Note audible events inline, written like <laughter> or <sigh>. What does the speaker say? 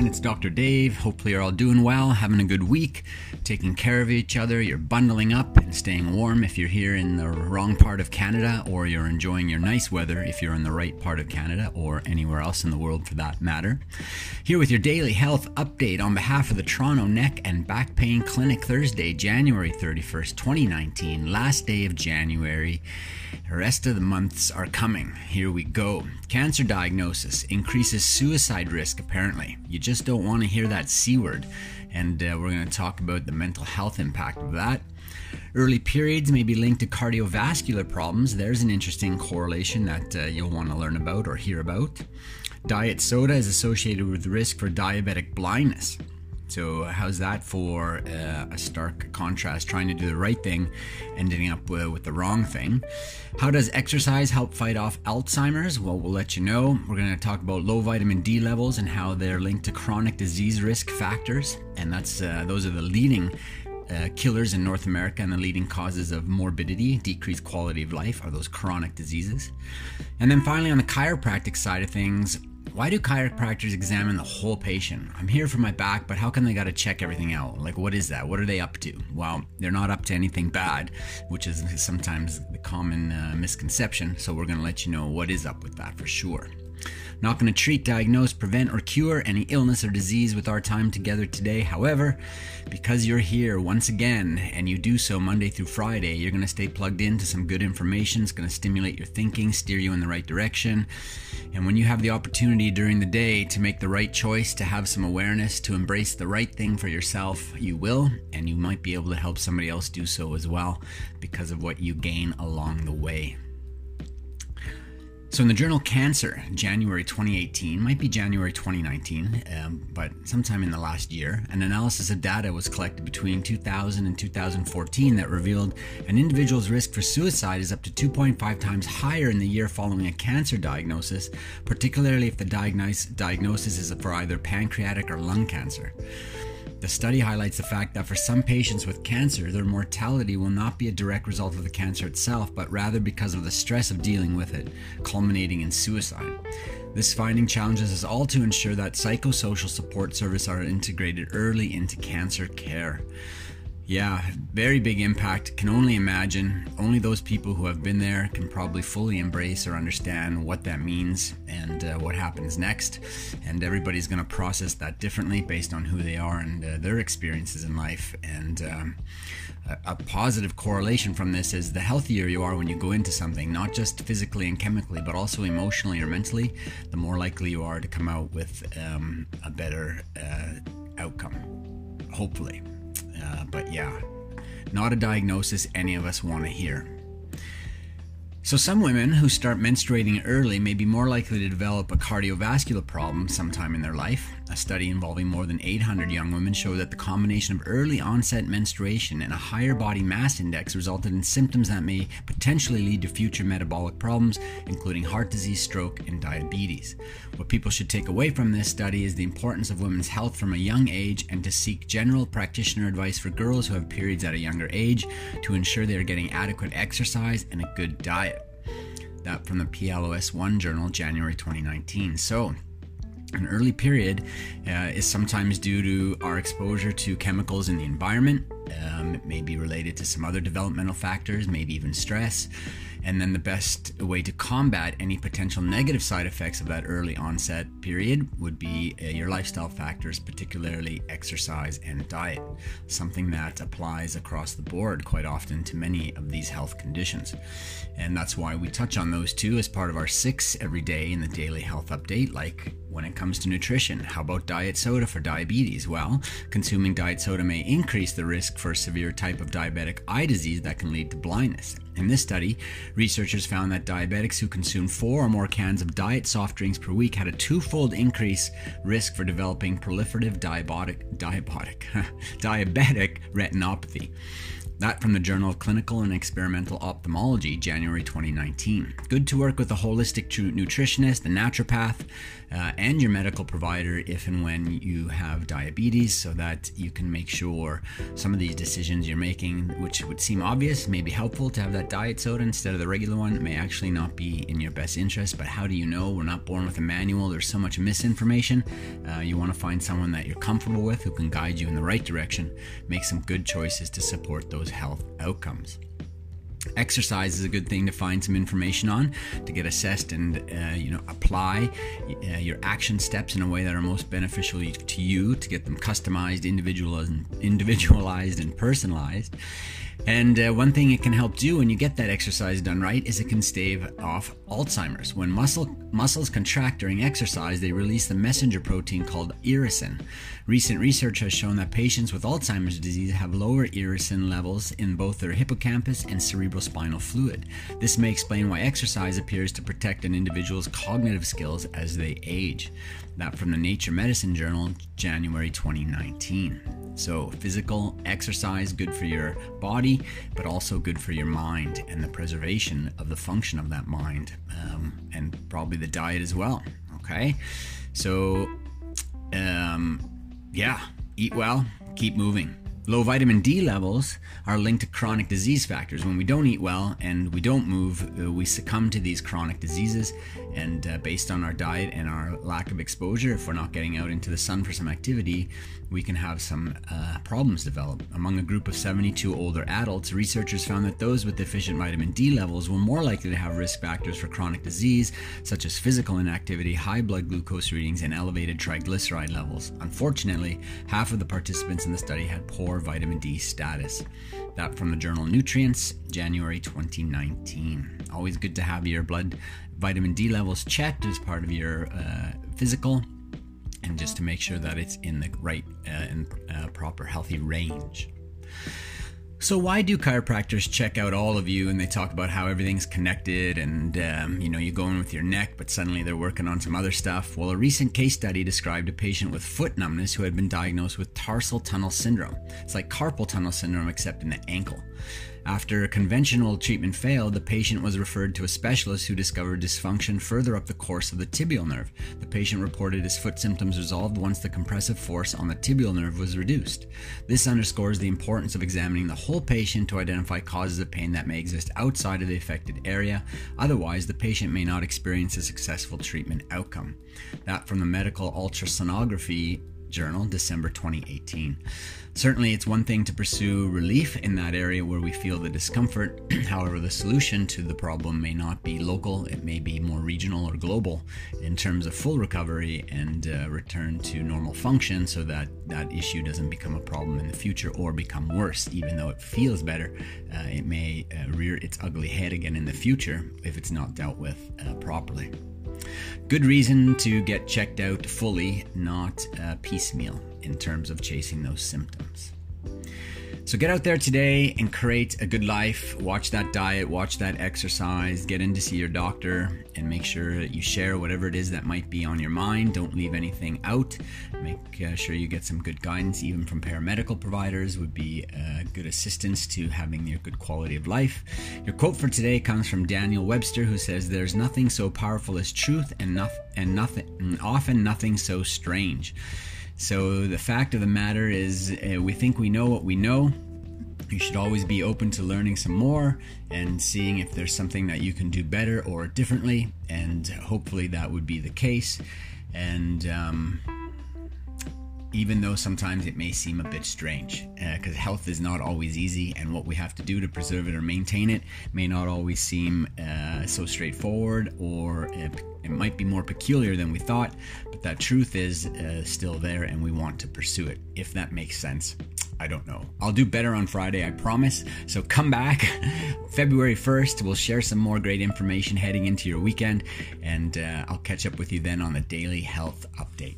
everyone. It's Dr. Dave. Hopefully, you're all doing well, having a good week, taking care of each other. You're bundling up and staying warm if you're here in the wrong part of Canada, or you're enjoying your nice weather if you're in the right part of Canada or anywhere else in the world for that matter. Here with your daily health update on behalf of the Toronto Neck and Back Pain Clinic, Thursday, January 31st, 2019, last day of January. The rest of the months are coming. Here we go. Cancer diagnosis increases suicide risk, apparently. You just don't want to hear that C word. And uh, we're going to talk about the mental health impact of that. Early periods may be linked to cardiovascular problems. There's an interesting correlation that uh, you'll want to learn about or hear about. Diet soda is associated with risk for diabetic blindness. So, how's that for uh, a stark contrast? Trying to do the right thing, ending up with, with, the wrong thing. How does exercise help fight off Alzheimer's? Well, we'll let you know. We're going to talk about low vitamin D levels and how they're linked to chronic disease risk factors, and that's uh, those are the leading. Uh, killers in North America and the leading causes of morbidity, decreased quality of life, are those chronic diseases. And then finally, on the chiropractic side of things, why do chiropractors examine the whole patient? I'm here for my back, but how come they got to check everything out? Like, what is that? What are they up to? Well, they're not up to anything bad, which is sometimes the common uh, misconception. So, we're going to let you know what is up with that for sure. Not going to treat, diagnose, prevent, or cure any illness or disease with our time together today. However, because you're here once again and you do so Monday through Friday, you're going to stay plugged into some good information. It's going to stimulate your thinking, steer you in the right direction. And when you have the opportunity during the day to make the right choice, to have some awareness, to embrace the right thing for yourself, you will. And you might be able to help somebody else do so as well because of what you gain along the way. So, in the journal Cancer, January 2018, might be January 2019, um, but sometime in the last year, an analysis of data was collected between 2000 and 2014 that revealed an individual's risk for suicide is up to 2.5 times higher in the year following a cancer diagnosis, particularly if the diagnosis is for either pancreatic or lung cancer. The study highlights the fact that for some patients with cancer, their mortality will not be a direct result of the cancer itself, but rather because of the stress of dealing with it, culminating in suicide. This finding challenges us all to ensure that psychosocial support services are integrated early into cancer care. Yeah, very big impact. Can only imagine. Only those people who have been there can probably fully embrace or understand what that means and uh, what happens next. And everybody's going to process that differently based on who they are and uh, their experiences in life. And um, a, a positive correlation from this is the healthier you are when you go into something, not just physically and chemically, but also emotionally or mentally, the more likely you are to come out with um, a better uh, outcome, hopefully. Uh, but yeah, not a diagnosis any of us want to hear. So, some women who start menstruating early may be more likely to develop a cardiovascular problem sometime in their life. A study involving more than 800 young women showed that the combination of early onset menstruation and a higher body mass index resulted in symptoms that may potentially lead to future metabolic problems, including heart disease, stroke, and diabetes. What people should take away from this study is the importance of women's health from a young age and to seek general practitioner advice for girls who have periods at a younger age to ensure they are getting adequate exercise and a good diet. That from the PLOS One journal, January 2019. So, an early period uh, is sometimes due to our exposure to chemicals in the environment. Um, it may be related to some other developmental factors, maybe even stress. And then the best way to combat any potential negative side effects of that early onset period would be uh, your lifestyle factors, particularly exercise and diet, something that applies across the board quite often to many of these health conditions. And that's why we touch on those two as part of our six every day in the daily health update, like when it comes to nutrition. How about diet soda for diabetes? Well, consuming diet soda may increase the risk for a severe type of diabetic eye disease that can lead to blindness. In this study, researchers found that diabetics who consumed four or more cans of diet soft drinks per week had a twofold increase risk for developing proliferative diabetic, diabetic, <laughs> diabetic retinopathy. That from the Journal of Clinical and Experimental Ophthalmology, January 2019. Good to work with a holistic nutritionist, a naturopath, uh, and your medical provider if and when you have diabetes so that you can make sure some of these decisions you're making, which would seem obvious, may be helpful to have that diet soda instead of the regular one, may actually not be in your best interest. But how do you know? We're not born with a manual, there's so much misinformation. Uh, you want to find someone that you're comfortable with who can guide you in the right direction, make some good choices to support those health outcomes. Exercise is a good thing to find some information on to get assessed and uh, you know apply uh, your action steps in a way that are most beneficial to you to get them customized, individualized, individualized and personalized. And uh, one thing it can help do when you get that exercise done right is it can stave off Alzheimer's. When muscle muscles contract during exercise, they release the messenger protein called irisin. Recent research has shown that patients with Alzheimer's disease have lower irisin levels in both their hippocampus and cerebrospinal fluid. This may explain why exercise appears to protect an individual's cognitive skills as they age. That from the Nature Medicine Journal, January 2019. So, physical exercise, good for your body, but also good for your mind and the preservation of the function of that mind, um, and probably the diet as well. Okay, so um, yeah, eat well, keep moving. Low vitamin D levels are linked to chronic disease factors. When we don't eat well and we don't move, uh, we succumb to these chronic diseases. And uh, based on our diet and our lack of exposure, if we're not getting out into the sun for some activity, we can have some uh, problems develop. Among a group of 72 older adults, researchers found that those with deficient vitamin D levels were more likely to have risk factors for chronic disease, such as physical inactivity, high blood glucose readings, and elevated triglyceride levels. Unfortunately, half of the participants in the study had poor vitamin D status. That from the journal Nutrients, January 2019. Always good to have your blood vitamin D levels checked as part of your uh, physical and just to make sure that it's in the right uh, and uh, proper healthy range. So why do chiropractors check out all of you and they talk about how everything's connected and um, you know you go in with your neck but suddenly they're working on some other stuff? Well, a recent case study described a patient with foot numbness who had been diagnosed with tarsal tunnel syndrome. It's like carpal tunnel syndrome except in the ankle. After a conventional treatment failed, the patient was referred to a specialist who discovered dysfunction further up the course of the tibial nerve. The patient reported his foot symptoms resolved once the compressive force on the tibial nerve was reduced. This underscores the importance of examining the whole patient to identify causes of pain that may exist outside of the affected area. Otherwise, the patient may not experience a successful treatment outcome. That from the Medical Ultrasonography Journal, December 2018. Certainly, it's one thing to pursue relief in that area where we feel the discomfort. <clears throat> However, the solution to the problem may not be local, it may be more regional or global in terms of full recovery and uh, return to normal function so that that issue doesn't become a problem in the future or become worse. Even though it feels better, uh, it may uh, rear its ugly head again in the future if it's not dealt with uh, properly. Good reason to get checked out fully, not uh, piecemeal in terms of chasing those symptoms. So get out there today and create a good life. Watch that diet, watch that exercise, get in to see your doctor, and make sure that you share whatever it is that might be on your mind. Don't leave anything out. Make uh, sure you get some good guidance, even from paramedical providers, would be good assistance to having your good quality of life. Your quote for today comes from Daniel Webster, who says, "There's nothing so powerful as truth, and, and nothing, and often nothing so strange." So the fact of the matter is, uh, we think we know what we know. You should always be open to learning some more and seeing if there's something that you can do better or differently, and hopefully that would be the case. And um, even though sometimes it may seem a bit strange, because uh, health is not always easy, and what we have to do to preserve it or maintain it may not always seem uh, so straightforward, or it, it, might be more peculiar than we thought, but that truth is uh, still there, and we want to pursue it, if that makes sense. I don't know. I'll do better on Friday, I promise. So come back <laughs> February 1st. We'll share some more great information heading into your weekend, and uh, I'll catch up with you then on the daily health update.